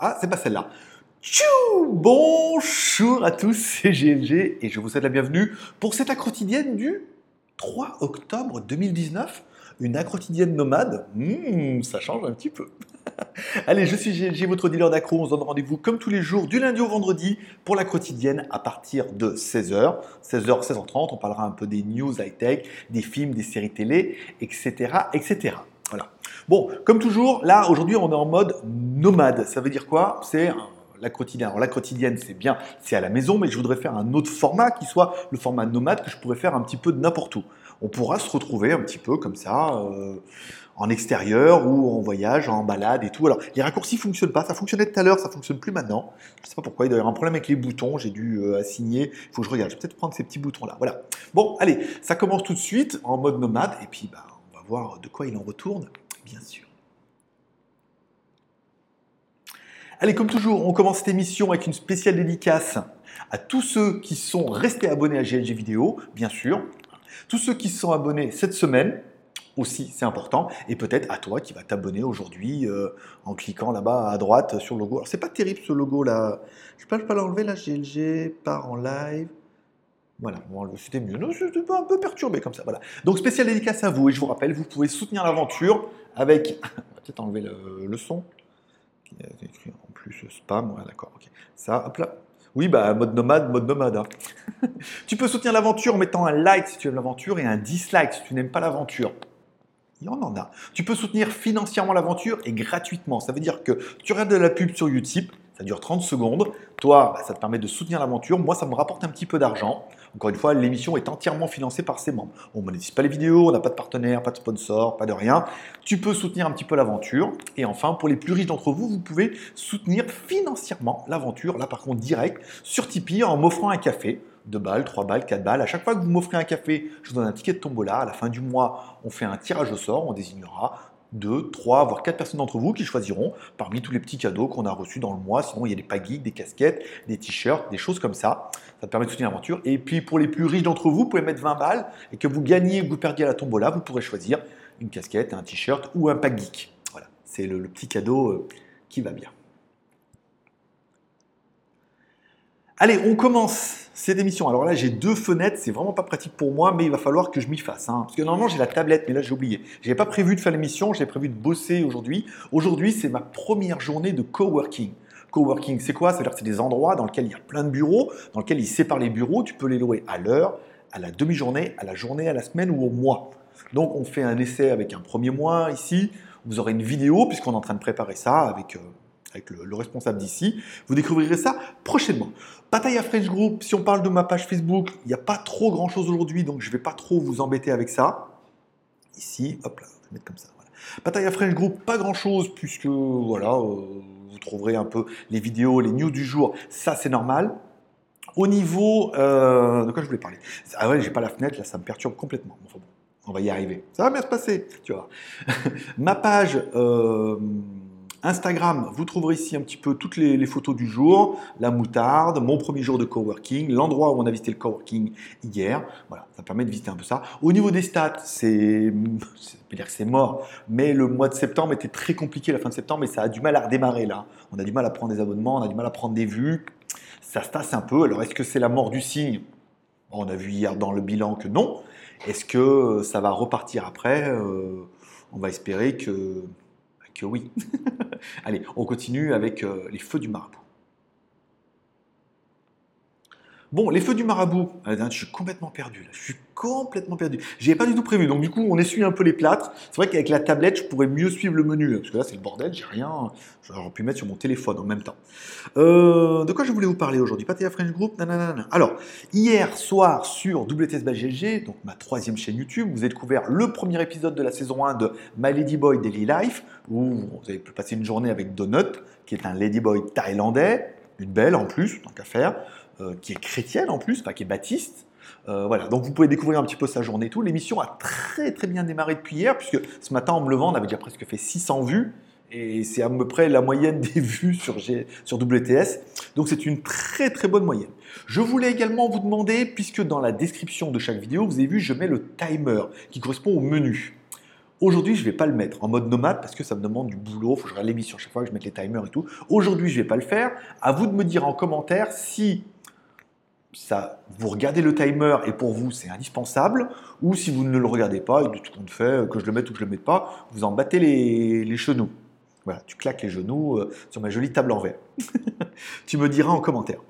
Ah, c'est pas celle-là. Tchou Bonjour à tous, c'est GLG et je vous souhaite la bienvenue pour cette quotidienne du 3 octobre 2019. Une quotidienne nomade, Hmm, ça change un petit peu. Allez, je suis GLG, votre dealer d'accro. On se donne rendez-vous comme tous les jours, du lundi au vendredi, pour la quotidienne à partir de 16h. 16h, 16h30, on parlera un peu des news high-tech, des films, des séries télé, etc. etc. Bon, comme toujours, là, aujourd'hui, on est en mode nomade. Ça veut dire quoi? C'est la quotidienne. Alors la quotidienne, c'est bien, c'est à la maison, mais je voudrais faire un autre format qui soit le format nomade que je pourrais faire un petit peu de n'importe où. On pourra se retrouver un petit peu comme ça, euh, en extérieur ou en voyage, en balade et tout. Alors les raccourcis fonctionnent pas. Ça fonctionnait tout à l'heure, ça fonctionne plus maintenant. Je sais pas pourquoi. Il doit y avoir un problème avec les boutons. J'ai dû euh, assigner. Il faut que je regarde. Je vais peut-être prendre ces petits boutons là. Voilà. Bon, allez, ça commence tout de suite en mode nomade et puis bah, on va voir de quoi il en retourne, bien sûr. Allez, comme toujours, on commence cette émission avec une spéciale dédicace à tous ceux qui sont restés abonnés à GLG Vidéo, bien sûr. Tous ceux qui se sont abonnés cette semaine, aussi, c'est important. Et peut-être à toi qui vas t'abonner aujourd'hui euh, en cliquant là-bas à droite sur le logo. Alors, c'est pas terrible ce logo là. Je peux pas l'enlever là, GLG, part en live. Voilà, c'était mieux. Non, c'était un peu perturbé comme ça. Voilà. Donc, spéciale dédicace à vous. Et je vous rappelle, vous pouvez soutenir l'aventure avec. on va peut-être enlever le, le son. Il a écrit en plus spam. Ouais, d'accord, ok. Ça, hop là. Oui, bah, mode nomade, mode nomade. hein. tu peux soutenir l'aventure en mettant un like si tu aimes l'aventure et un dislike si tu n'aimes pas l'aventure. Il y en a. Tu peux soutenir financièrement l'aventure et gratuitement. Ça veut dire que tu regardes de la pub sur Utip, ça dure 30 secondes. Toi, bah, ça te permet de soutenir l'aventure. Moi, ça me rapporte un petit peu d'argent. Encore une fois, l'émission est entièrement financée par ses membres. On ne monétise pas les vidéos, on n'a pas de partenaire, pas de sponsor, pas de rien. Tu peux soutenir un petit peu l'aventure. Et enfin, pour les plus riches d'entre vous, vous pouvez soutenir financièrement l'aventure, là par contre direct, sur Tipeee en m'offrant un café. 2 balles, 3 balles, 4 balles. À chaque fois que vous m'offrez un café, je vous donne un ticket de tombola. À la fin du mois, on fait un tirage au sort. On désignera 2, 3, voire 4 personnes d'entre vous qui choisiront parmi tous les petits cadeaux qu'on a reçus dans le mois. Sinon, il y a des paguies, des casquettes, des t-shirts, des choses comme ça. Ça te permet de soutenir l'aventure. Et puis, pour les plus riches d'entre vous, vous pouvez mettre 20 balles et que vous gagnez ou que vous perdiez à la tombola, vous pourrez choisir une casquette, un t-shirt ou un pack geek. Voilà, c'est le, le petit cadeau euh, qui va bien. Allez, on commence cette émission. Alors là, j'ai deux fenêtres, c'est vraiment pas pratique pour moi, mais il va falloir que je m'y fasse. hein. Parce que normalement, j'ai la tablette, mais là, j'ai oublié. J'avais pas prévu de faire l'émission, j'ai prévu de bosser aujourd'hui. Aujourd'hui, c'est ma première journée de coworking. Coworking, c'est quoi? C'est-à-dire que c'est des endroits dans lesquels il y a plein de bureaux, dans lesquels ils séparent les bureaux. Tu peux les louer à l'heure, à la demi-journée, à la journée, à la semaine ou au mois. Donc, on fait un essai avec un premier mois ici. Vous aurez une vidéo, puisqu'on est en train de préparer ça avec. Avec le, le responsable d'ici. Vous découvrirez ça prochainement. À French Group, si on parle de ma page Facebook, il n'y a pas trop grand chose aujourd'hui, donc je ne vais pas trop vous embêter avec ça. Ici, hop là, je vais mettre comme ça. Voilà. À French Group, pas grand chose, puisque voilà, euh, vous trouverez un peu les vidéos, les news du jour, ça c'est normal. Au niveau. euh, de quoi je voulais parler? Ah ouais, j'ai pas la fenêtre, là ça me perturbe complètement. Enfin bon, on va y arriver. Ça va bien se passer, tu vois. ma page. euh, Instagram, vous trouverez ici un petit peu toutes les, photos du jour, la moutarde, mon premier jour de coworking, l'endroit où on a visité le coworking hier. Voilà, ça permet de visiter un peu ça. Au niveau des stats, c'est, dire que c'est mort, mais le mois de septembre était très compliqué, la fin de septembre, et ça a du mal à redémarrer là. On a du mal à prendre des abonnements, on a du mal à prendre des vues. Ça se tasse un peu. Alors, est-ce que c'est la mort du signe? On a vu hier dans le bilan que non. Est-ce que ça va repartir après? Euh, On va espérer que, que oui. Allez, on continue avec euh, les feux du marabout. Bon, les feux du marabout, Ah, je suis complètement perdu. Je suis complètement perdu. J'y avais pas du tout prévu. Donc du coup, on essuie un peu les plâtres. C'est vrai qu'avec la tablette, je pourrais mieux suivre le menu. Parce que là, c'est le bordel, j'ai rien. J'aurais pu mettre sur mon téléphone en même temps. Euh, de quoi je voulais vous parler aujourd'hui? Pâté French Group? Nanana. Alors, hier soir sur WTS donc ma troisième chaîne YouTube, vous avez découvert le premier épisode de la saison 1 de My Ladyboy Daily Life, où vous avez pu passer une journée avec Donut, qui est un Ladyboy thaïlandais, une belle en plus, tant qu'à faire, qui est chrétienne en plus, enfin qui est baptiste. Euh, voilà, donc vous pouvez découvrir un petit peu sa journée et tout. L'émission a très très bien démarré depuis hier, puisque ce matin en me levant, on avait déjà presque fait 600 vues. Et c'est à peu près la moyenne des vues sur, sur WTS. Donc c'est une très très bonne moyenne. Je voulais également vous demander, puisque dans la description de chaque vidéo, vous avez vu, je mets le timer qui correspond au menu. Aujourd'hui, je ne vais pas le mettre en mode nomade parce que ça me demande du boulot, il faut que je l'émission chaque fois, que je mette les timers et tout. Aujourd'hui, je ne vais pas le faire. À vous de me dire en commentaire si ça, vous regardez le timer et pour vous c'est indispensable, ou si vous ne le regardez pas de tout compte fait, que je le mette ou que je le mette pas, vous en battez les, les genoux. Voilà, tu claques les genoux euh, sur ma jolie table en verre. tu me diras en commentaire.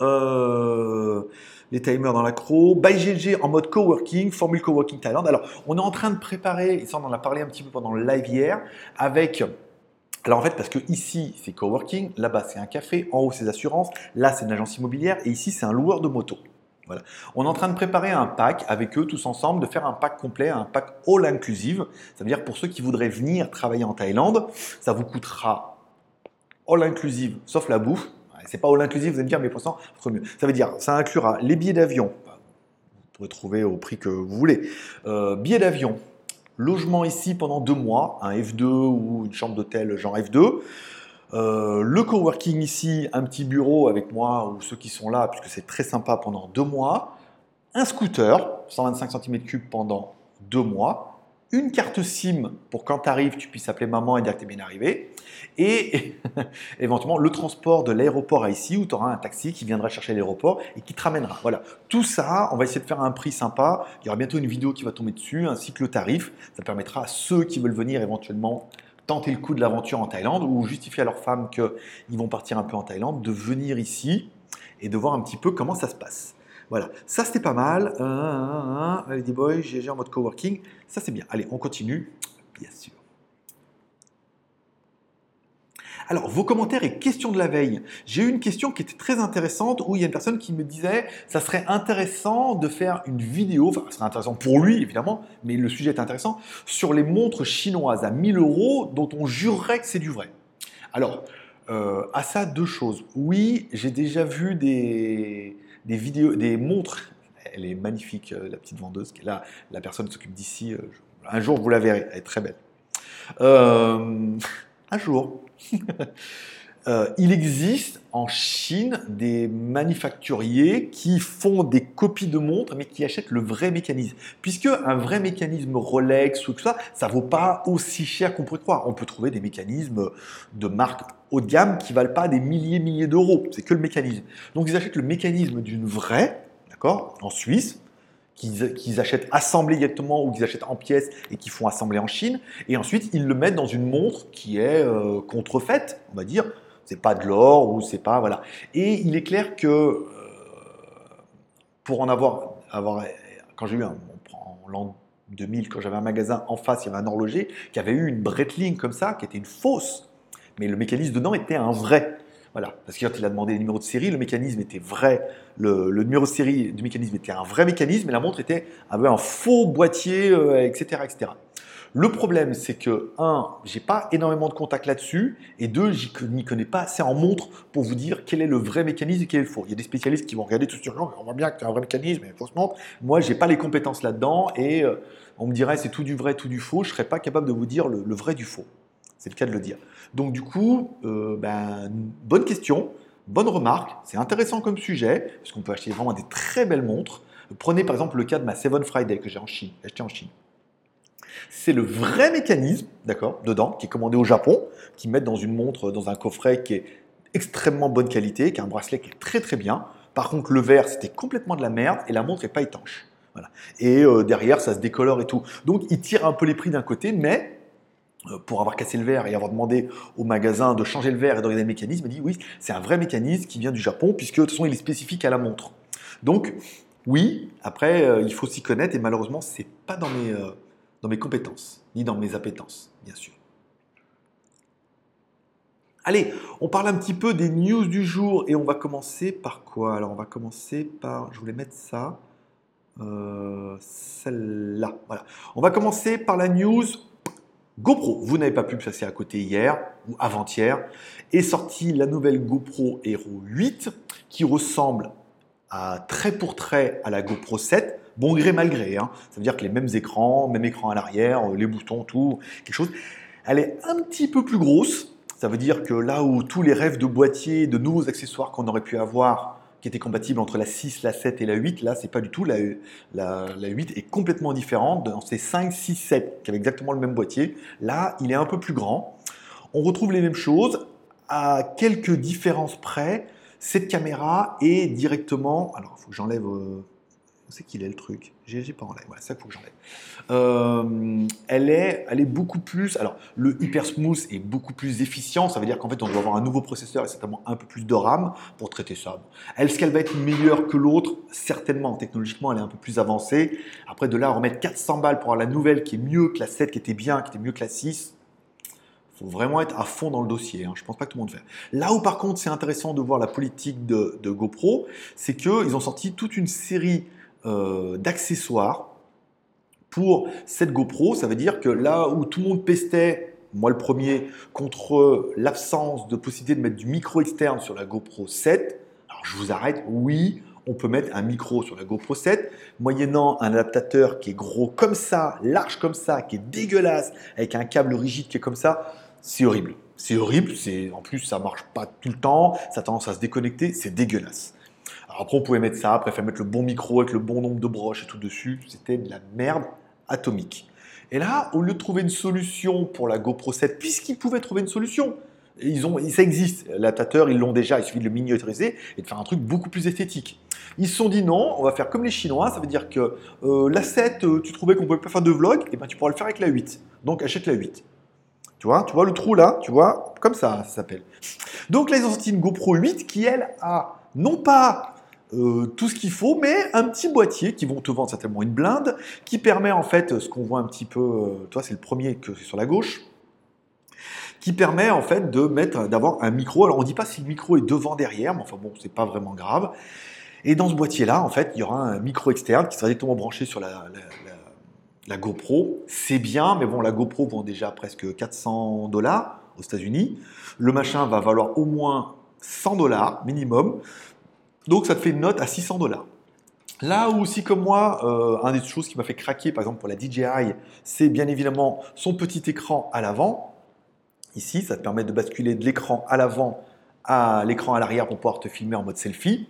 Euh, les timers dans l'accro. By GG en mode coworking, formule coworking Thailand. Alors, on est en train de préparer, et ça on en a parlé un petit peu pendant le live hier, avec alors en fait, parce que ici c'est coworking, là-bas c'est un café, en haut c'est assurances, là c'est une agence immobilière et ici c'est un loueur de moto. Voilà. On est en train de préparer un pack avec eux tous ensemble, de faire un pack complet, un pack all inclusive. Ça veut dire pour ceux qui voudraient venir travailler en Thaïlande, ça vous coûtera all inclusive, sauf la bouffe, c'est pas all inclusive, vous allez me dire, mais pourtant, trop mieux. Ça veut dire, ça inclura les billets d'avion, vous pourrez trouver au prix que vous voulez, euh, billets d'avion, logement ici pendant deux mois, un F2 ou une chambre d'hôtel genre F2, euh, le coworking ici, un petit bureau avec moi ou ceux qui sont là, puisque c'est très sympa pendant deux mois, un scooter, 125 cm3 pendant deux mois, une carte SIM pour quand tu arrives, tu puisses appeler maman et dire que tu es bien arrivé, et éventuellement le transport de l'aéroport à ici où tu auras un taxi qui viendra chercher l'aéroport et qui te ramènera. Voilà, tout ça, on va essayer de faire un prix sympa. Il y aura bientôt une vidéo qui va tomber dessus, ainsi que le tarif. Ça permettra à ceux qui veulent venir éventuellement tenter le coup de l'aventure en Thaïlande ou justifier à leur femme qu'ils vont partir un peu en Thaïlande, de venir ici et de voir un petit peu comment ça se passe. Voilà, ça c'était pas mal. Allez, boys, GG en mode coworking. Ça c'est bien. Allez, on continue, bien sûr. Alors, vos commentaires et questions de la veille. J'ai eu une question qui était très intéressante où il y a une personne qui me disait ça serait intéressant de faire une vidéo, enfin, ça serait intéressant pour lui évidemment, mais le sujet est intéressant, sur les montres chinoises à 1000 euros dont on jurerait que c'est du vrai. Alors, euh, à ça, deux choses. Oui, j'ai déjà vu des, des vidéos, des montres. Elle est magnifique, euh, la petite vendeuse qui est là. La personne s'occupe d'ici. Euh, un jour, vous la verrez. Elle est très belle. Euh, un jour. il existe en Chine des manufacturiers qui font des copies de montres, mais qui achètent le vrai mécanisme. Puisque un vrai mécanisme Rolex ou tout ça, ça vaut pas aussi cher qu'on pourrait croire. On peut trouver des mécanismes de marque haut de gamme qui valent pas des milliers, milliers d'euros. C'est que le mécanisme. Donc ils achètent le mécanisme d'une vraie, d'accord, en Suisse, qu'ils achètent assemblé directement ou qu'ils achètent en pièces et qu'ils font assembler en Chine. Et ensuite, ils le mettent dans une montre qui est euh, contrefaite, on va dire. C'est pas de l'or ou c'est pas voilà. Et il est clair que euh, pour en avoir, avoir quand j'ai eu un, en l'an 2000, quand j'avais un magasin en face, il y avait un horloger qui avait eu une Breitling comme ça, qui était une fausse, mais le mécanisme dedans était un vrai. Voilà, parce que quand il a demandé le numéro de série, le mécanisme était vrai, le, numéro de série du mécanisme était un vrai mécanisme, et la montre était avait un faux boîtier, etc., euh, etc. Le problème, c'est que, un, j'ai pas énormément de contacts là-dessus, et deux, je n'y connais pas assez en montre pour vous dire quel est le vrai mécanisme et quel est le faux. Il y a des spécialistes qui vont regarder tout sur on voit bien que c'est un vrai mécanisme, mais fausse montre. Moi, j'ai pas les compétences là-dedans, et euh, on me dirait c'est tout du vrai, tout du faux. Je serais pas capable de vous dire le vrai du faux. C'est le cas de le dire. Donc du coup, euh, ben, bonne question, bonne remarque, c'est intéressant comme sujet, parce qu'on peut acheter vraiment des très belles montres. Prenez par exemple le cas de ma Seven Friday que j'ai en Chine, acheté en Chine. C'est le vrai mécanisme, d'accord, dedans, qui est commandé au Japon, qui mettent dans une montre, dans un coffret qui est extrêmement bonne qualité, qui a un bracelet qui est très très bien. Par contre, le verre, c'était complètement de la merde et la montre n'est pas étanche. Voilà. Et euh, derrière, ça se décolore et tout. Donc, il tire un peu les prix d'un côté, mais euh, pour avoir cassé le verre et avoir demandé au magasin de changer le verre et de regarder le mécanisme, il dit oui, c'est un vrai mécanisme qui vient du Japon, puisque de toute façon, il est spécifique à la montre. Donc, oui, après, euh, il faut s'y connaître, et malheureusement, ce n'est pas dans mes, dans mes compétences, ni dans mes appétences, bien sûr. Allez, on parle un petit peu des news du jour, et on va commencer par quoi? Alors, on va commencer par, je voulais mettre ça, celle-là, voilà. On va commencer par la news GoPro, vous n'avez pas pu passer à côté hier ou avant-hier, est sortie la nouvelle GoPro Hero 8 qui ressemble à trait pour trait à la GoPro 7, bon gré mal gré. Hein. Ça veut dire que les mêmes écrans, même écran à l'arrière, les boutons, tout, quelque chose. Elle est un petit peu plus grosse. Ça veut dire que là où tous les rêves de boîtier, de nouveaux accessoires qu'on aurait pu avoir, qui était compatible entre la 6, la 7 et la 8. Là, c'est pas du tout. La, la, 8 est complètement différente dans ces 5, 6, 7 qui avaient exactement le même boîtier. Là, il est un peu plus grand. On retrouve les mêmes choses à quelques différences près. Cette caméra est directement. Alors, il faut que j'enlève. Euh, c'est qu'il est le truc? J'ai pas enlevé. Voilà, ça faut que j'enlève. Euh, elle, est, elle est beaucoup plus. Alors, le Hyper Smooth est beaucoup plus efficient. Ça veut dire qu'en fait, on doit avoir un nouveau processeur et certainement un peu plus de RAM pour traiter ça. Est-ce qu'elle va être meilleure que l'autre Certainement. Technologiquement, elle est un peu plus avancée. Après, de là, remettre 400 balles pour avoir la nouvelle qui est mieux que la 7, qui était bien, qui était mieux que la 6 faut vraiment être à fond dans le dossier. Hein. Je ne pense pas que tout le monde fait. Là où par contre c'est intéressant de voir la politique de, de GoPro, c'est qu'ils ont sorti toute une série euh, d'accessoires pour cette GoPro. Ça veut dire que là où tout le monde pestait, moi le premier, contre l'absence de possibilité de mettre du micro externe sur la GoPro 7, alors je vous arrête, oui, on peut mettre un micro sur la GoPro 7, moyennant un adaptateur qui est gros comme ça, large comme ça, qui est dégueulasse, avec un câble rigide qui est comme ça, c'est horrible. C'est horrible, c'est en plus ça marche pas tout le temps, ça a tendance à se déconnecter, c'est dégueulasse après, on pouvait mettre ça, après, il fallait mettre le bon micro avec le bon nombre de broches et tout dessus. C'était de la merde atomique. Et là, au lieu de trouver une solution pour la GoPro 7, puisqu'ils pouvaient trouver une solution, ils ont, ça existe, l'adaptateur, ils l'ont déjà, il suffit de le miniaturiser et de faire un truc beaucoup plus esthétique. Ils se sont dit non, on va faire comme les Chinois, ça veut dire que euh, la 7, euh, tu trouvais qu'on pouvait pas faire de vlog, et ben tu pourras le faire avec la 8. Donc achète la 8. Tu vois, tu vois le trou là, tu vois, comme ça, ça s'appelle. Donc là, ils ont sorti une GoPro 8 qui, elle, a non pas euh, tout ce qu'il faut, mais un petit boîtier qui vont te vendre certainement une blinde, qui permet en fait, ce qu'on voit un petit peu, euh, toi c'est le premier que c'est sur la gauche, qui permet en fait de mettre, d'avoir un micro. Alors on dit pas si le micro est devant, derrière, mais enfin bon, c'est pas vraiment grave. Et dans ce boîtier-là, en fait, il y aura un micro externe qui sera directement branché sur la, la GoPro. C'est bien, mais bon, la GoPro vend déjà presque 400 dollars aux États-Unis. Le machin va valoir au moins 100 dollars minimum. Donc ça te fait une note à 600 dollars. Là où aussi comme moi, euh, un des choses qui m'a fait craquer par exemple pour la DJI, c'est bien évidemment son petit écran à l'avant. Ici, ça te permet de basculer de l'écran à l'avant à l'écran à l'arrière pour pouvoir te filmer en mode selfie.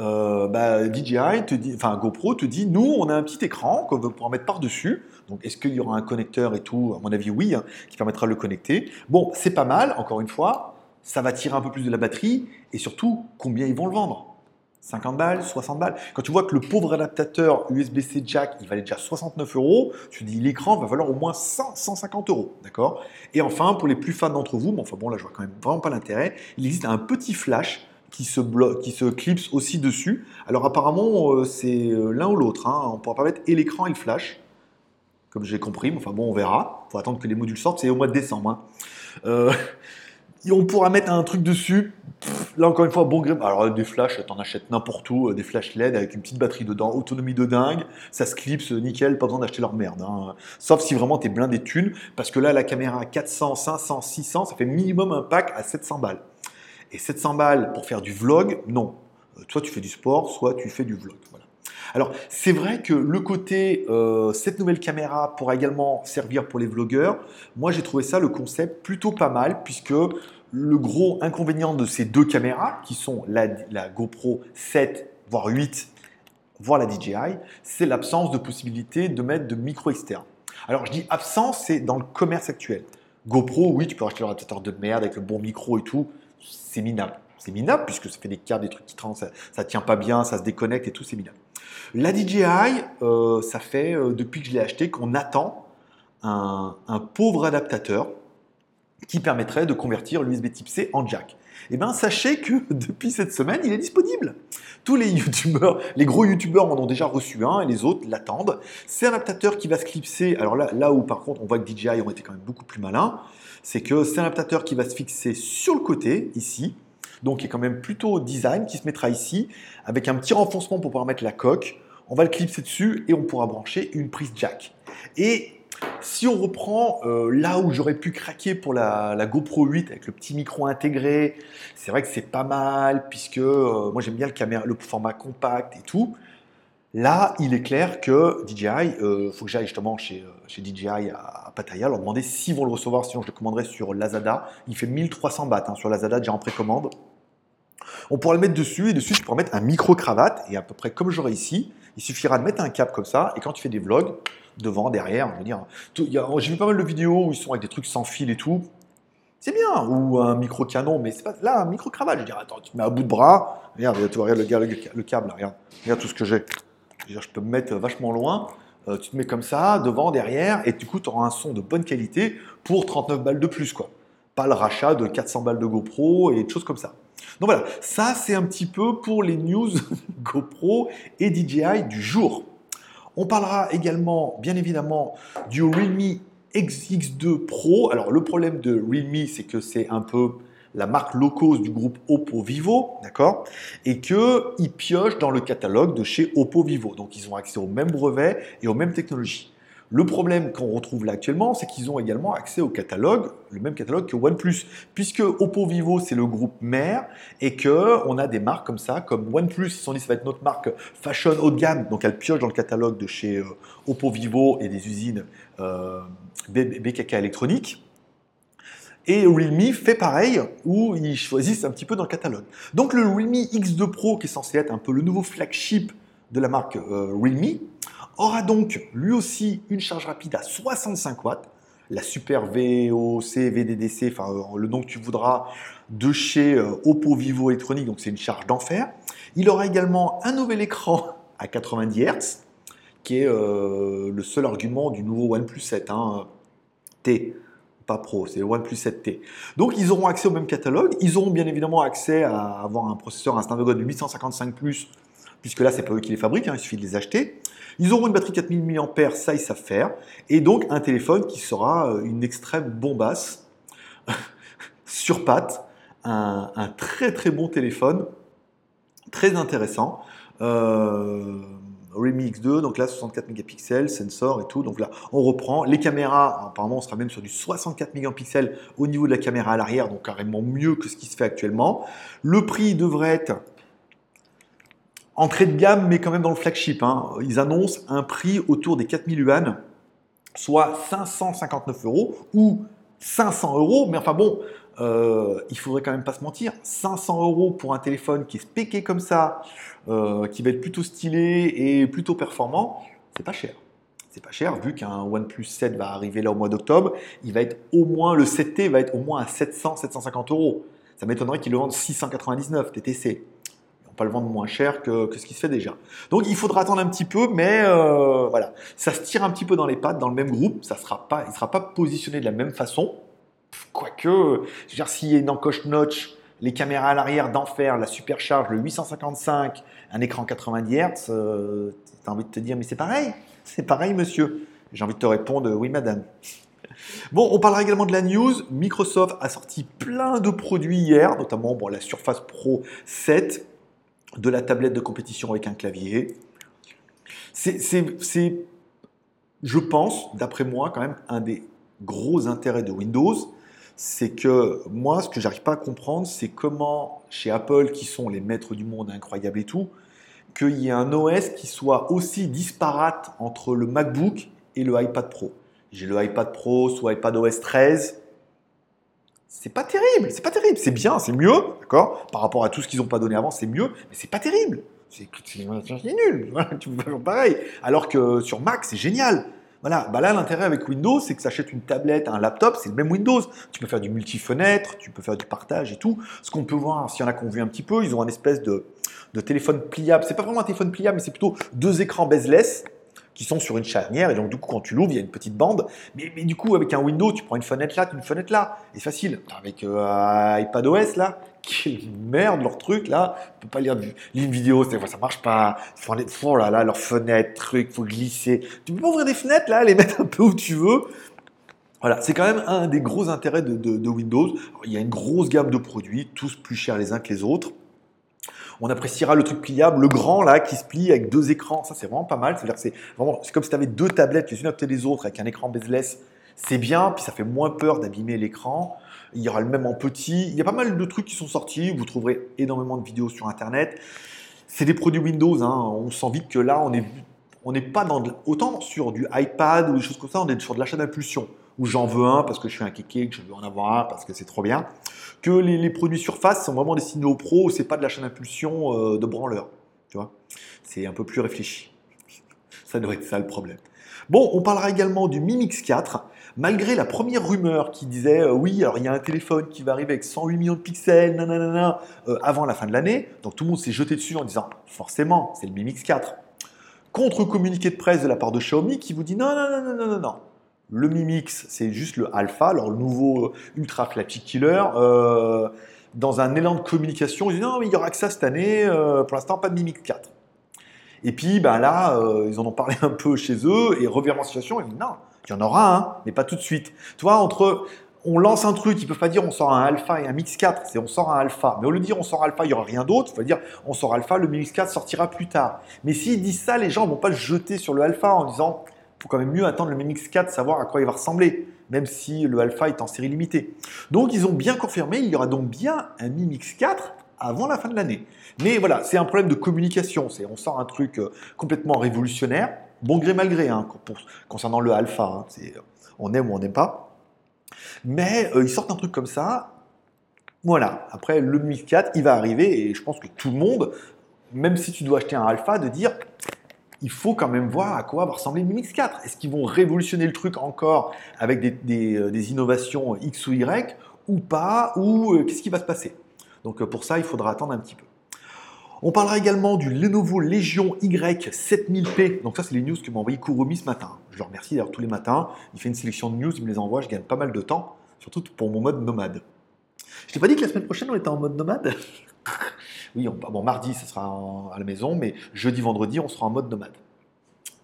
Euh, bah, DJI, te dit, enfin GoPro te dit, nous, on a un petit écran qu'on veut pouvoir mettre par-dessus. Donc, est-ce qu'il y aura un connecteur et tout? À mon avis, oui, hein, qui permettra de le connecter. Bon, c'est pas mal, encore une fois. Ça va tirer un peu plus de la batterie. Et surtout, combien ils vont le vendre? 50 balles, 60 balles. Quand tu vois que le pauvre adaptateur USB-C jack, il valait déjà 69 euros, tu dis l'écran va valoir au moins 100, 150 euros, d'accord? Et enfin, pour les plus fans d'entre vous, enfin bon, là je vois quand même vraiment pas l'intérêt, il existe un petit flash qui se, qui se clipse aussi dessus. Alors apparemment, euh, c'est euh, l'un ou l'autre. Hein. On ne pourra pas mettre et l'écran et le flash, comme j'ai compris. Mais enfin bon, on verra. Faut attendre que les modules sortent. C'est au mois de décembre. Hein. Euh, on pourra mettre un truc dessus. là encore une fois, bon gré. Alors des flashs, t'en achètes n'importe où, euh, des flashs LED avec une petite batterie dedans, autonomie de dingue, ça se clipse nickel, pas besoin d'acheter leur merde. Hein. Sauf si vraiment t'es blindé thunes, parce que là la caméra 400, 500, 600, ça fait minimum un pack à 700 balles. Et 700 balles pour faire du vlog, non. Euh, soit tu fais du sport, soit tu fais du vlog. Alors, c'est vrai que le côté, euh, cette nouvelle caméra pourra également servir pour les vlogueurs. Moi, j'ai trouvé ça, le concept, plutôt pas mal, puisque le gros inconvénient de ces deux caméras, qui sont la, GoPro 7, voire 8, voire la DJI, c'est l'absence de possibilité de mettre de micro externe. Alors, je dis absence, c'est dans le commerce actuel. GoPro, oui, tu peux acheter leur adaptateur de merde avec le bon micro et tout, c'est minable. C'est minable puisque ça fait des câbles, des trucs qui ça, ça tient pas bien, ça se déconnecte et tout, c'est minable. La DJI, euh, ça fait euh, depuis que je l'ai acheté qu'on attend un, pauvre adaptateur qui permettrait de convertir l'USB type C en jack. Eh bien, sachez que depuis cette semaine, il est disponible. Tous les youtubeurs, les gros youtubeurs en ont déjà reçu un et les autres l'attendent. C'est un adaptateur qui va se clipser. Alors là, là où par contre on voit que DJI ont été quand même beaucoup plus malins, c'est que c'est un adaptateur qui va se fixer sur le côté, ici, donc qui est quand même plutôt design, qui se mettra ici, avec un petit renfoncement pour pouvoir mettre la coque. On va le clipser dessus et on pourra brancher une prise jack. Et si on reprend euh, là où j'aurais pu craquer pour la, GoPro 8 avec le petit micro intégré, c'est vrai que c'est pas mal puisque euh, moi j'aime bien le, format compact et tout. Là, il est clair que DJI, il euh, faut que j'aille justement chez, chez DJI à, Pattaya leur demander s'ils vont le recevoir, sinon je le commanderai sur Lazada. Il fait 1300 bahts hein, sur Lazada déjà en précommande. On pourra le mettre dessus et dessus tu pourras mettre un micro-cravate et à peu près comme j'aurai ici, il suffira de mettre un câble comme ça et quand tu fais des vlogs, devant, derrière, je veux dire, j'ai vu pas mal de vidéos où ils sont avec des trucs sans fil et tout. C'est bien, ou un micro-canon, mais c'est pas là, un micro-cravate. Je veux dire, attends, tu mets à bout de bras, regarde, tu vois, regarde le, le, câble, regarde, regarde tout ce que j'ai. Je, je peux me mettre vachement loin. Euh, tu te mets comme ça, devant, derrière, et du coup, tu auras un son de bonne qualité pour 39 balles de plus, quoi. Pas le rachat de 400 balles de GoPro et des choses comme ça. Donc voilà, ça c'est un petit peu pour les news GoPro et DJI du jour. On parlera également, bien évidemment, du Realme XX2 Pro. Alors le problème de Realme, c'est que c'est un peu la marque low cost du groupe Oppo Vivo, d'accord? Et qu'ils piochent dans le catalogue de chez Oppo Vivo. Donc ils ont accès aux mêmes brevets et aux mêmes technologies. Le problème qu'on retrouve là actuellement, c'est qu'ils ont également accès au catalogue, le même catalogue que OnePlus, puisque Oppo Vivo c'est le groupe mère et que on a des marques comme ça, comme OnePlus, ils se sont dit ça va être notre marque fashion haut de gamme, donc elle pioche dans le catalogue de chez euh, Oppo Vivo et des usines euh, BKK électronique. Et Realme fait pareil, où ils choisissent un petit peu dans le catalogue. Donc le Realme X2 Pro, qui est censé être un peu le nouveau flagship de la marque euh, Realme, aura donc lui aussi une charge rapide à 65 watts, la Super VOC, VDDC, enfin euh, le nom que tu voudras, de chez euh, Oppo Vivo Electronique, donc c'est une charge d'enfer. Il aura également un nouvel écran à 90 Hz, qui est le seul argument du nouveau OnePlus 7 hein, T pas Pro, c'est le OnePlus 7T. Donc ils auront accès au même catalogue, ils auront bien évidemment accès à avoir un processeur, un Snapdragon 855+, puisque là c'est pas eux qui les fabriquent, hein, il suffit de les acheter. Ils auront une batterie 4000 mAh, ça ils savent faire, et donc un téléphone qui sera euh, une extrême bombasse, sur patte, un, très très bon téléphone, très intéressant. Euh, Remix 2, donc là 64 mégapixels, sensor et tout. Donc là, on reprend. Les caméras, apparemment, on sera même sur du 64 mégapixels au niveau de la caméra à l'arrière, donc carrément mieux que ce qui se fait actuellement. Le prix devrait être entrée de gamme, mais quand même dans le flagship. Hein. Ils annoncent un prix autour des 4000 yuan, soit 559 euros ou 500 euros. Mais enfin bon, euh, il faudrait quand même pas se mentir. 500 euros pour un téléphone qui est spéqué comme ça, euh, qui va être plutôt stylé et plutôt performant, c'est pas cher. C'est pas cher, vu qu'un OnePlus 7 va arriver là au mois d'octobre, il va être au moins, le 7T va être au moins à 700-750 euros. Ça m'étonnerait qu'il le vendent 699 TTC. Pas le vendre moins cher que, ce qui se fait déjà. Donc il faudra attendre un petit peu, mais euh, voilà, ça se tire un petit peu dans les pattes, dans le même groupe. Ça sera pas, il ne sera pas positionné de la même façon. Quoique, je veux dire, s'il y notch, les caméras à l'arrière d'enfer, la supercharge, le 855, un écran 90 Hz, euh, tu as envie de te dire, mais c'est pareil, c'est pareil, monsieur. J'ai envie de te répondre, oui, madame. Bon, on parlera également de la news. Microsoft a sorti plein de produits hier, notamment bon, la Surface Pro 7, de la tablette de compétition avec un clavier. C'est, je pense, d'après moi, quand même, un des gros intérêts de Windows c'est que moi, ce que j'arrive pas à comprendre, c'est comment chez Apple, qui sont les maîtres du monde incroyables et tout, qu'il y ait un OS qui soit aussi disparate entre le MacBook et le iPad Pro. J'ai le iPad Pro sous iPad OS 13. C'est pas terrible, c'est pas terrible, c'est bien, c'est mieux, d'accord? Par rapport à tout ce qu'ils n'ont pas donné avant, c'est mieux, mais c'est pas terrible. C'est nul, tu peux faire pareil. Alors que sur Mac, c'est génial. Voilà, bah là l'intérêt avec Windows, c'est que ça achète une tablette, un laptop, c'est le même Windows. Tu peux faire du multi-fenêtre, tu peux faire du partage et tout. Ce qu'on peut voir, s'il y en a qu'on vu un petit peu, ils ont un espèce de, de téléphone pliable. C'est pas vraiment un téléphone pliable, mais c'est plutôt deux écrans bezel-less qui sont sur une charnière. Et donc, du coup, quand tu l'ouvres, il y a une petite bande. Mais, du coup, avec un Windows, tu prends une fenêtre là, une fenêtre là. C'est facile. Avec euh, iPadOS là, quelle merde leur truc là. Tu peux pas lire une vidéo, ça marche pas. Faut, oh là là, leurs fenêtres, truc, faut glisser. Tu peux pas ouvrir des fenêtres là, les mettre un peu où tu veux. Voilà, c'est quand même un des gros intérêts de Windows. il y a une grosse gamme de produits, tous plus chers les uns que les autres. On appréciera le truc pliable, le grand là qui se plie avec deux écrans. Ça, c'est vraiment pas mal. C'est-à-dire c'est vraiment, c'est comme si tu avais deux tablettes les unes à côté des autres avec un écran bezel-less. C'est bien, puis ça fait moins peur d'abîmer l'écran. Il y aura le même en petit. Il y a pas mal de trucs qui sont sortis. Vous trouverez énormément de vidéos sur Internet. C'est des produits Windows. Hein. On sent vite que là, on est on n'est pas dans autant sur du iPad ou des choses comme ça, on est sur de l'achat d'impulsion. Ou j'en veux un parce que je suis un kéké, que je veux en avoir un parce que c'est trop bien, que les, produits surface sont vraiment destinés aux pros, c'est pas de l'achat d'impulsion euh, de branleur. Tu vois C'est un peu plus réfléchi. Ça doit être ça le problème. Bon, on parlera également du Mi Mix 4. Malgré la première rumeur qui disait euh, oui, alors il y a un téléphone qui va arriver avec 108 millions de pixels, nanana, euh, avant la fin de l'année, donc tout le monde s'est jeté dessus en disant forcément, c'est le Mi Mix 4. Contre-communiqué de presse de la part de Xiaomi qui vous dit non, non, non, non, non, non. Le Mi Mix, c'est juste le alpha, alors le nouveau ultra flashy killer. Euh, dans un élan de communication, ils disent non, il y aura que ça cette année, pour l'instant, pas de Mi Mix 4. Et puis ben là, euh, ils en ont parlé un peu chez eux et revirement situation, ils disent non, il y en aura un, mais pas tout de suite. Tu vois, entre on lance un truc, ils peuvent pas dire on sort un alpha et un mix 4, c'est on sort un alpha. Mais au lieu de dire on sort alpha, il y aura rien d'autre, il faut dire on sort alpha, le mix 4 sortira plus tard. Mais s'ils disent ça, les gens vont pas le jeter sur le alpha en disant faut quand même mieux attendre le mix 4, savoir à quoi il va ressembler, même si le alpha est en série limitée. Donc ils ont bien confirmé, il y aura donc bien un Mi Mix 4 avant la fin de l'année. Mais voilà, c'est un problème de communication. C'est on sort un truc euh, complètement révolutionnaire, bon gré mal gré, hein, concernant le alpha. Hein, c'est on aime ou on n'aime pas. Mais euh, ils sortent un truc comme ça. Voilà. Après le Mi 4, il va arriver et je pense que tout le monde, même si tu dois acheter un alpha, de dire il faut quand même voir à quoi va ressembler le Mi Mix 4. Est-ce qu'ils vont révolutionner le truc encore avec des, euh, innovations X ou Y ou pas Ou qu'est-ce qui va se passer? Donc euh, pour ça, il faudra attendre un petit peu. On parlera également du Lenovo Legion Y7000P. Donc ça, c'est les news que m'a envoyé Kurumi ce matin. Je le remercie d'ailleurs tous les matins. Il fait une sélection de news, il me les envoie, je gagne pas mal de temps, surtout pour mon mode nomade. Je t'ai pas dit que la semaine prochaine, on était en mode nomade? Oui, bon, mardi, ça sera à la maison, mais jeudi, vendredi, on sera en mode nomade.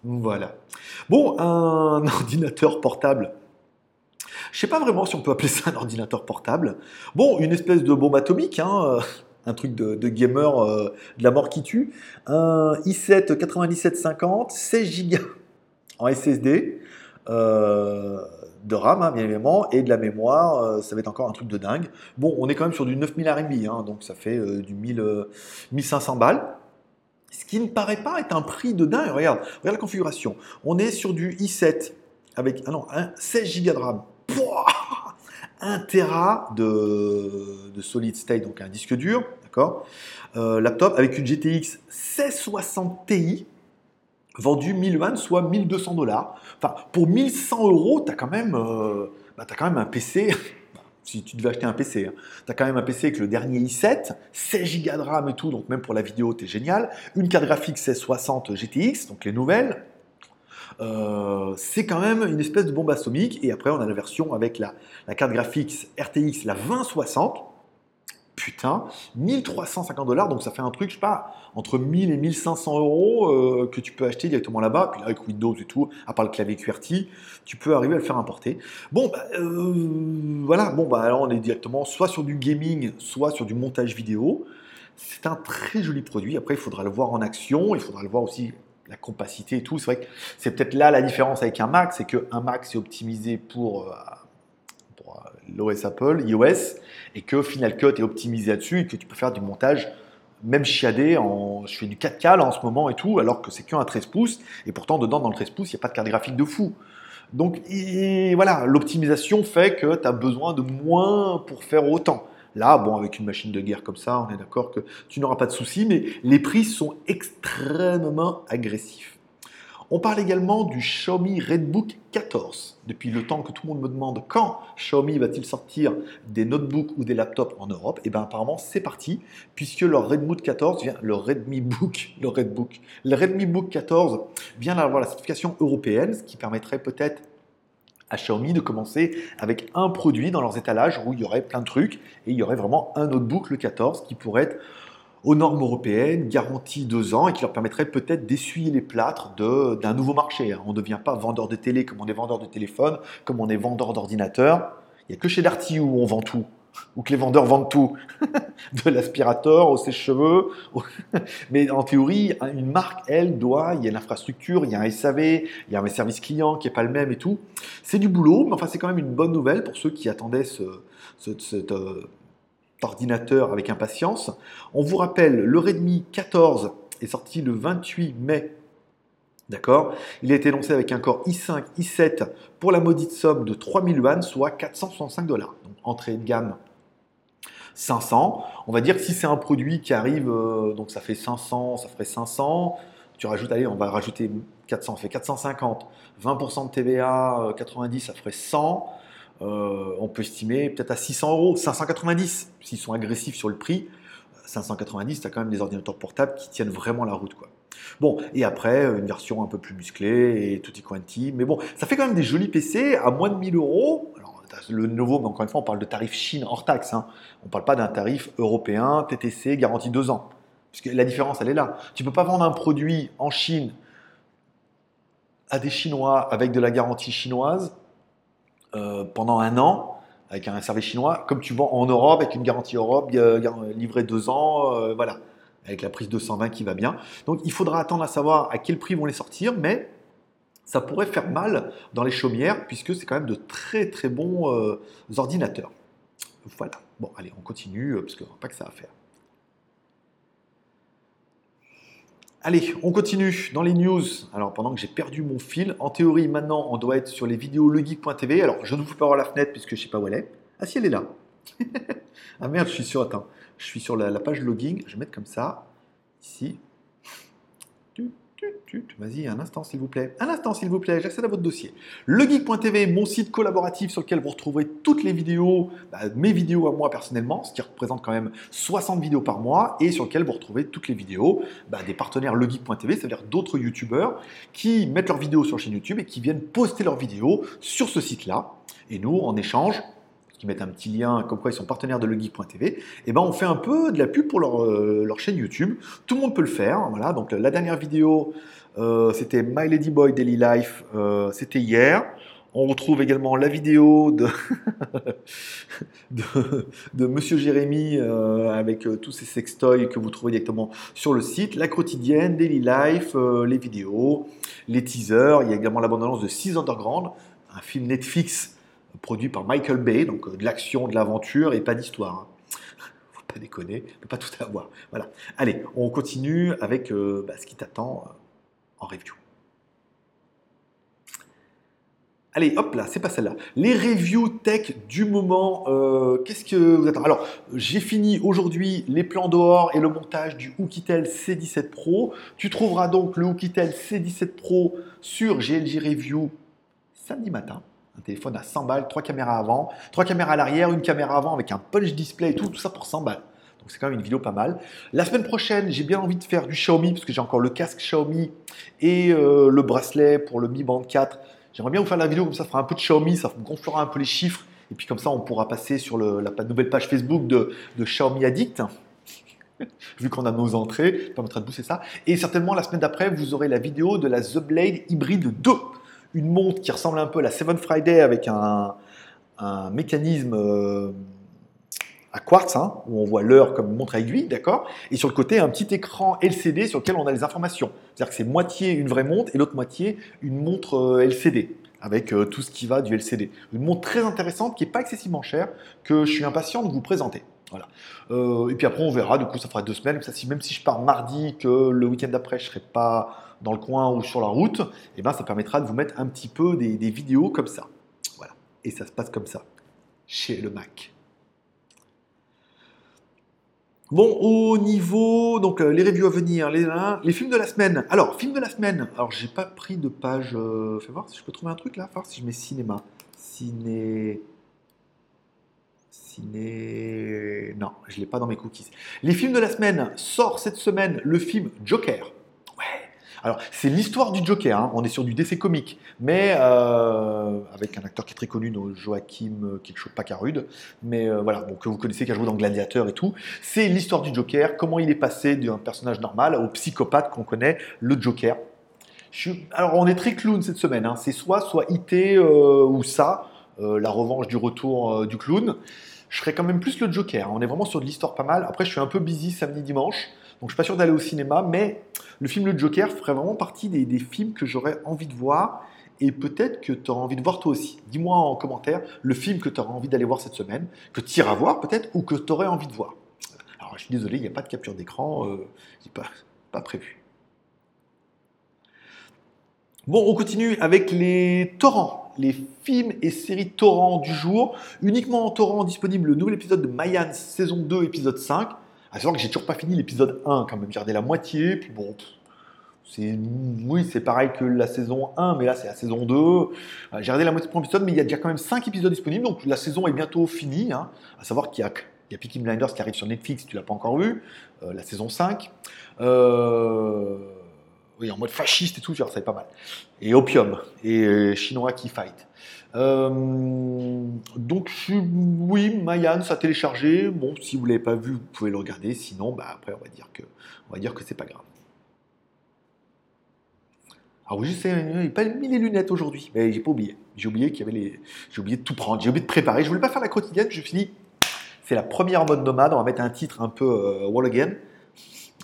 Voilà. Bon, un ordinateur portable je sais pas vraiment si on peut appeler ça un ordinateur portable. Bon, une espèce de bombe atomique, hein, euh, un truc de, gamer euh, de la mort qui tue. Un i7 9750, 16 Go en SSD. Euh, de RAM, hein, bien évidemment, et de la mémoire, ça va être encore un truc de dingue. Bon, on est quand même sur du 9000 RMB, hein, donc ça fait du 1000, 1500 balles. Ce qui ne paraît pas être un prix de dingue. Regarde, regarde la configuration. On est sur du i7 avec ah non, 16 Go de RAM. 1 Tera de, solid state, donc un disque dur, d'accord? Euh, Laptop avec une GTX 1660 Ti, vendu 1020, soit 1200 dollars. Enfin, pour 1100 euros, tu as, quand même, euh, bah, quand même un PC. si tu devais acheter un PC, hein. tu as quand même un PC avec le dernier i7, 16 Go de RAM et tout, donc même pour la vidéo, tu es génial. Une carte graphique 1660 GTX, donc les nouvelles. Euh, c'est quand même une espèce de bombe atomique. Et après, on a la version avec la, carte graphique RTX, la 2060. Putain, 1350 dollars, donc ça fait un truc, je sais pas, entre 1000 et 1500 euros euh, que tu peux acheter directement là-bas. Puis avec Windows et tout, à part le clavier QWERTY, tu peux arriver à le faire importer. Bon, bah, euh, voilà, bon, bah alors on est directement soit sur du gaming, soit sur du montage vidéo. C'est un très joli produit. Après, il faudra le voir en action. Il faudra le voir aussi la compacité et tout. C'est vrai que c'est peut-être là la différence avec un Mac, c'est qu'un Mac c'est optimisé pour, euh, euh, l'OS Apple, iOS, et que Final Cut est optimisé là-dessus et que tu peux faire du montage même chiadé, en, je fais du 4K en ce moment et tout, alors que c'est qu'un 13 pouces, et pourtant dedans dans le 13 pouces, il n'y a pas de carte graphique de fou. Donc voilà, l'optimisation fait que tu as besoin de moins pour faire autant. Là, bon, avec une machine de guerre comme ça, on est d'accord que tu n'auras pas de soucis, mais les prix sont extrêmement agressifs. On parle également du Xiaomi Redbook 14. Depuis le temps que tout le monde me demande quand Xiaomi va-t-il sortir des notebooks ou des laptops en Europe, et eh bien apparemment c'est parti, puisque leur Redbook 14 vient, le Redmi Book, le Redbook, le Redmi Book 14 vient d'avoir la certification européenne, ce qui permettrait peut-être à Xiaomi de commencer avec un produit dans leurs étalages où il y aurait plein de trucs et il y aurait vraiment un notebook, le 14, qui pourrait être aux normes européennes, garanti deux ans et qui leur permettrait peut-être d'essuyer les plâtres d'un nouveau marché. Hein. On ne devient pas vendeur de télé comme on est vendeur de téléphone, comme on est vendeur d'ordinateur. Il n'y a que chez Darty où on vend tout ou que les vendeurs vendent tout, de l'aspirateur au sèche-cheveux. Mais en théorie, une marque, elle, doit, il y a l'infrastructure, il y a un SAV, il y a un service client qui n'est pas le même et tout. C'est du boulot, mais enfin, c'est quand même une bonne nouvelle pour ceux qui attendaient ce, cet euh, ordinateur avec impatience. On vous rappelle, le Redmi 14 est sorti le 28 mai D'accord? Il a été lancé avec un Core i5, i7 pour la maudite somme de 3000 yuan, soit 465 dollars. Donc entrée de gamme 500. On va dire que si c'est un produit qui arrive, euh, donc ça fait 500, ça ferait 500. Tu rajoutes, allez, on va rajouter 400, ça fait 450. 20% de TVA, 90, ça ferait 100. Euh, on peut estimer peut-être à 600 euros, 590 s'ils sont agressifs sur le prix. 590, tu as quand même des ordinateurs portables qui tiennent vraiment la route. Quoi. Bon, et après, une version un peu plus musclée et tutti quanti. Mais bon, ça fait quand même des jolis PC à moins de 1000 euros. Le nouveau, mais encore une fois, on parle de tarif Chine hors taxe. Hein. On ne parle pas d'un tarif européen, TTC, garantie 2 ans. Parce la différence, elle est là. Tu ne peux pas vendre un produit en Chine à des Chinois avec de la garantie chinoise euh, pendant un an, avec un service chinois, comme tu vends en Europe avec une garantie Europe livrée deux ans, euh, voilà, avec la prise 220 qui va bien. Donc il faudra attendre à savoir à quel prix vont les sortir, mais ça pourrait faire mal dans les chaumières puisque c'est quand même de très très bons euh, ordinateurs. Voilà. Bon, allez, on continue parce qu'on n'a pas que ça à faire. Allez, on continue dans les news. Alors, pendant que j'ai perdu mon fil, en théorie, maintenant, on doit être sur les vidéos. Alors, je ne vous fais pas voir la fenêtre puisque je ne sais pas où elle est. Ah, si, elle est là. ah merde, je suis sur, attends, je suis sur la, la page logging. Je vais mettre comme ça, ici. Vas-y, un instant s'il vous plaît. Un instant s'il vous plaît, j'accède à votre dossier. Legeek.tv, mon site collaboratif sur lequel vous retrouverez toutes les vidéos, bah, mes vidéos à moi personnellement, ce qui représente quand même 60 vidéos par mois, et sur lequel vous retrouvez toutes les vidéos bah, des partenaires Legeek.tv, c'est-à-dire d'autres youtubeurs qui mettent leurs vidéos sur la chaîne YouTube et qui viennent poster leurs vidéos sur ce site-là. Et nous, en échange, mettent un petit lien comme quoi ils sont partenaires de legeek.tv, et eh ben on fait un peu de la pub pour leur, euh, leur, chaîne YouTube. Tout le monde peut le faire. Voilà, donc la dernière vidéo, euh, c'était My Lady Boy Daily Life, euh, c'était hier. On retrouve également la vidéo de, Monsieur Jérémy avec tous ces sextoys que vous trouvez directement sur le site, la quotidienne, Daily Life, les vidéos, les teasers. Il y a également l'abondance de Six Underground, un film Netflix produit par Michael Bay, donc euh, de l'action, de l'aventure et pas d'histoire. Hein. Faut pas déconner, on pas tout avoir. Voilà. Allez, on continue avec euh, bah, ce qui t'attend euh, en review. Allez, hop là, c'est pas celle-là. Les reviews tech du moment, qu'est-ce que vous attendez Alors, j'ai fini aujourd'hui les plans dehors et le montage du Oukitel C17 Pro. Tu trouveras donc le Oukitel C17 Pro sur GLG Review samedi matin. Un téléphone à 100 balles, trois caméras avant, trois caméras à l'arrière, une caméra avant avec un punch display et tout, tout ça pour 100 balles. Donc c'est quand même une vidéo pas mal. La semaine prochaine, j'ai bien envie de faire du Xiaomi parce que j'ai encore le casque Xiaomi et euh, le bracelet pour le Mi Band 4. J'aimerais bien vous faire la vidéo comme ça, fera un peu de Xiaomi, ça gonflera un peu les chiffres. Et puis comme ça, on pourra passer sur la nouvelle page Facebook de, de Xiaomi Addict. Vu qu'on a nos entrées, ça permettra de booster ça. Et certainement, la semaine d'après, vous aurez la vidéo de la The Blade Hybrid 2 une montre qui ressemble un peu à la Seven Friday avec un, mécanisme euh, à quartz, hein, où on voit l'heure comme montre à aiguille, d'accord? Et sur le côté, un petit écran LCD sur lequel on a les informations. C'est-à-dire que c'est moitié une vraie montre et l'autre moitié une montre euh, LCD, avec euh, tout ce qui va du LCD. Une montre très intéressante qui n'est pas excessivement chère, que je suis impatient de vous présenter. Voilà. et puis après, on verra, du coup, ça fera deux semaines. Ça, si, même si je pars mardi, que le week-end d'après, je ne serai pas dans le coin ou sur la route, et eh ben, ça permettra de vous mettre un petit peu des, vidéos comme ça. Voilà. Et ça se passe comme ça chez le Mac. Bon, au niveau, donc euh, les reviews à venir, les, films de la semaine. Alors, film de la semaine. Alors, j'ai pas pris de page. Euh, fais voir si je peux trouver un truc là. Voir si je mets cinéma. Ciné. Ciné. Non, je l'ai pas dans mes cookies. Les films de la semaine. Sort cette semaine le film Joker. Alors, c'est l'histoire du Joker, hein. on est sur du décès comique, mais euh, avec un acteur qui est très connu, Joachim euh, quelque chose, pas Carude, mais euh, voilà, donc, que vous connaissez, qui a joué dans Gladiateur et tout. C'est l'histoire du Joker, comment il est passé d'un personnage normal au psychopathe qu'on connaît, le Joker. Alors, on est très clown cette semaine, hein. c'est soit, soit IT ou ça, la revanche du retour du clown. Je serais quand même plus le Joker, on est vraiment sur de l'histoire pas mal. Après, je suis un peu busy samedi, dimanche. Donc je suis pas sûr d'aller au cinéma, mais le film Le Joker ferait vraiment partie des, films que j'aurais envie de voir. Et peut-être que tu auras envie de voir toi aussi. Dis-moi en commentaire le film que tu auras envie d'aller voir cette semaine, que tu iras voir peut-être, ou que tu aurais envie de voir. Alors je suis désolé, il n'y a pas de capture d'écran, euh, pas, pas prévu. Bon, on continue avec les torrents, les films et séries torrents du jour. Uniquement en torrent disponible le nouvel épisode de Mayans, saison 2, épisode 5. À savoir que j'ai toujours pas fini l'épisode 1 quand même, j'ai regardé la moitié, puis bon, c'est oui, c'est pareil que la saison 1, mais là c'est la saison 2. Euh, j'ai regardé la moitié de premier épisode, mais il y a déjà quand même 5 épisodes disponibles, donc la saison est bientôt finie. Hein. À savoir qu'il y a, il y a Blinders qui arrive sur Netflix, tu l'as pas encore vu, euh, la saison 5. Euh, oui, en mode fasciste et tout, ça c'est pas mal. Et opium, et euh, chinois qui fight. Euh, donc oui, Mayan, ça a téléchargé. Bon, si vous l'avez pas vu, vous pouvez le regarder. Sinon, bah, après, on va dire que, que c'est pas grave. Oui, je sais, il n'a pas mis les lunettes aujourd'hui, mais j'ai pas oublié. J'ai oublié qu'il y avait les, j'ai oublié de tout prendre, j'ai oublié de préparer. Je voulais pas faire la quotidienne, je finis. C'est la première mode nomade. On va mettre un titre un peu euh, wall again.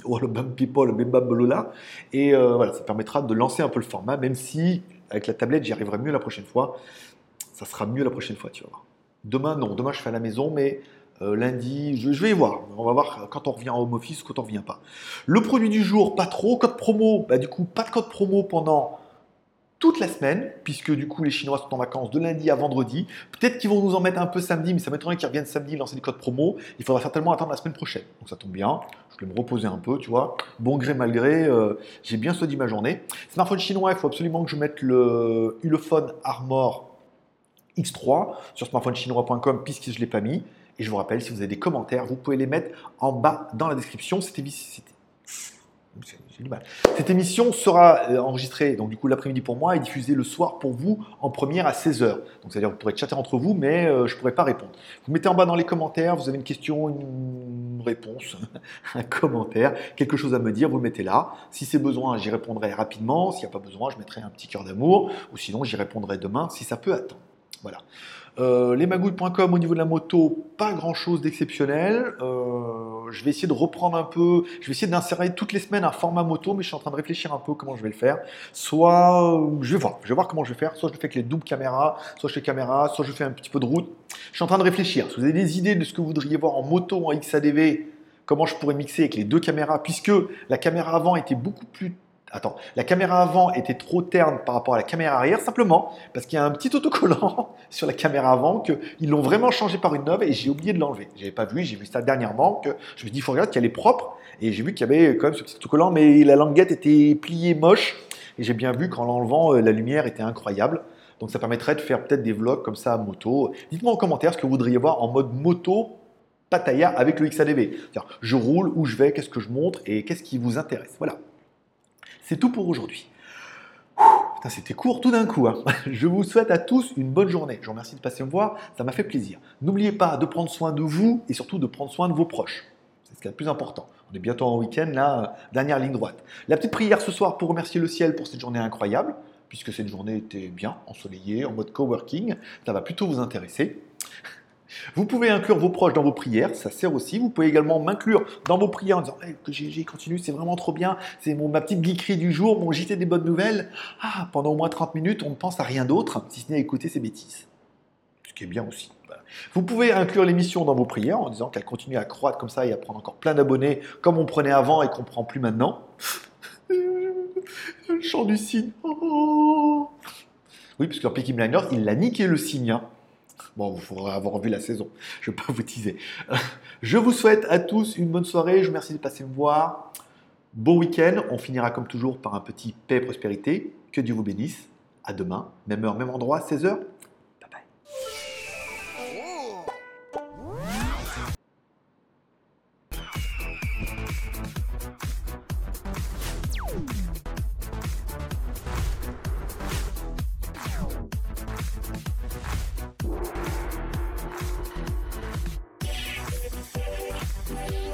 Wallabam People, Bebam Lola. Et euh, voilà, ça permettra de lancer un peu le format, même si avec la tablette, j'y arriverai mieux la prochaine fois. Ça sera mieux la prochaine fois, tu vas voir. Demain, non. Demain, je fais à la maison, mais euh, lundi, je, vais y voir. On va voir quand on revient en home office, quand on revient pas. Le produit du jour, pas trop. Code promo, bah, du coup, pas de code promo pendant toute la semaine, puisque du coup les Chinois sont en vacances de lundi à vendredi. Peut-être qu'ils vont nous en mettre un peu samedi, mais ça m'étonnerait qu'ils reviennent samedi lancer des codes promo. Il faudra certainement attendre la semaine prochaine. Donc ça tombe bien. Je vais me reposer un peu, tu vois. Bon gré mal gré, euh, j'ai bien choisi ma journée. Smartphone chinois, il faut absolument que je mette le Ulefone Armor X3 sur smartphonechinois.com puisque je ne l'ai pas mis. Et je vous rappelle, si vous avez des commentaires, vous pouvez les mettre en bas dans la description. C'était cette émission sera euh, enregistrée donc du coup l'après-midi pour moi et diffusée le soir pour vous en première à 16h. Donc c'est-à-dire vous pourrez chatter entre vous, mais euh, je ne pourrai pas répondre. Vous mettez en bas dans les commentaires, vous avez une question, une réponse, un commentaire, quelque chose à me dire, vous le mettez là. Si c'est besoin, j'y répondrai rapidement. S'il n'y a pas besoin, je mettrai un petit cœur d'amour, ou sinon j'y répondrai demain si ça peut attendre. Voilà. Euh, lesmagouilles.com au niveau de la moto, pas grand chose d'exceptionnel. Euh, je vais essayer de reprendre un peu, je vais essayer d'insérer toutes les semaines un format moto, mais je suis en train de réfléchir un peu comment je vais le faire. Soit, euh, je vais voir, je vais voir comment je vais faire. Soit je fais avec les doubles caméras, soit je fais caméra, soit je fais un petit peu de route. Je suis en train de réfléchir. Si vous avez des idées de ce que vous voudriez voir en moto, en XADV, comment je pourrais mixer avec les deux caméras, puisque la caméra avant était beaucoup plus Attends, la caméra avant était trop terne par rapport à la caméra arrière, simplement parce qu'il y a un petit autocollant sur la caméra avant qu'ils l'ont vraiment changé par une neuve et j'ai oublié de l'enlever. J'avais pas vu, j'ai vu ça dernièrement que je me dis il faut regarder qu'elle est propre et j'ai vu qu'il y avait quand même ce petit autocollant, mais la languette était pliée moche et j'ai bien vu qu'en l'enlevant, euh, la lumière était incroyable. Donc ça permettrait de faire peut-être des vlogs comme ça à moto. Dites-moi en commentaire ce que vous voudriez voir en mode moto Pataya avec le XADV. Je roule, où je vais, qu'est-ce que je montre et qu'est-ce qui vous intéresse. Voilà. C'est tout pour aujourd'hui. C'était court tout d'un coup. Hein. Je vous souhaite à tous une bonne journée. Je vous remercie de passer me voir, ça m'a fait plaisir. N'oubliez pas de prendre soin de vous et surtout de prendre soin de vos proches. C'est ce qui est le plus important. On est bientôt en week-end, là, dernière ligne droite. La petite prière ce soir pour remercier le ciel pour cette journée incroyable, puisque cette journée était bien, ensoleillée, en mode coworking. Ça va plutôt vous intéresser. Vous pouvez inclure vos proches dans vos prières, ça sert aussi. Vous pouvez également m'inclure dans vos prières en disant que GG continue, c'est vraiment trop bien, c'est ma petite geekerie du jour, mon JT des bonnes nouvelles. Ah, pendant au moins 30 minutes, on ne pense à rien d'autre, si ce n'est à écouter ces bêtises. Ce qui est bien aussi. Vous pouvez inclure l'émission dans vos prières en disant qu'elle continue à croître comme ça et à prendre encore plein d'abonnés comme on prenait avant et qu'on prend plus maintenant. Le chant du cygne. Oh. Oui, parce qu'en Peaky Blinders, il a niqué le cygne. Hein. Bon, vous faudra avoir vu la saison. Je ne vais pas vous teaser. Je vous souhaite à tous une bonne soirée. Je vous remercie de passer me voir. Bon week-end. On finira comme toujours par un petit paix et prospérité. Que Dieu vous bénisse. À demain, même heure, même endroit, 16h.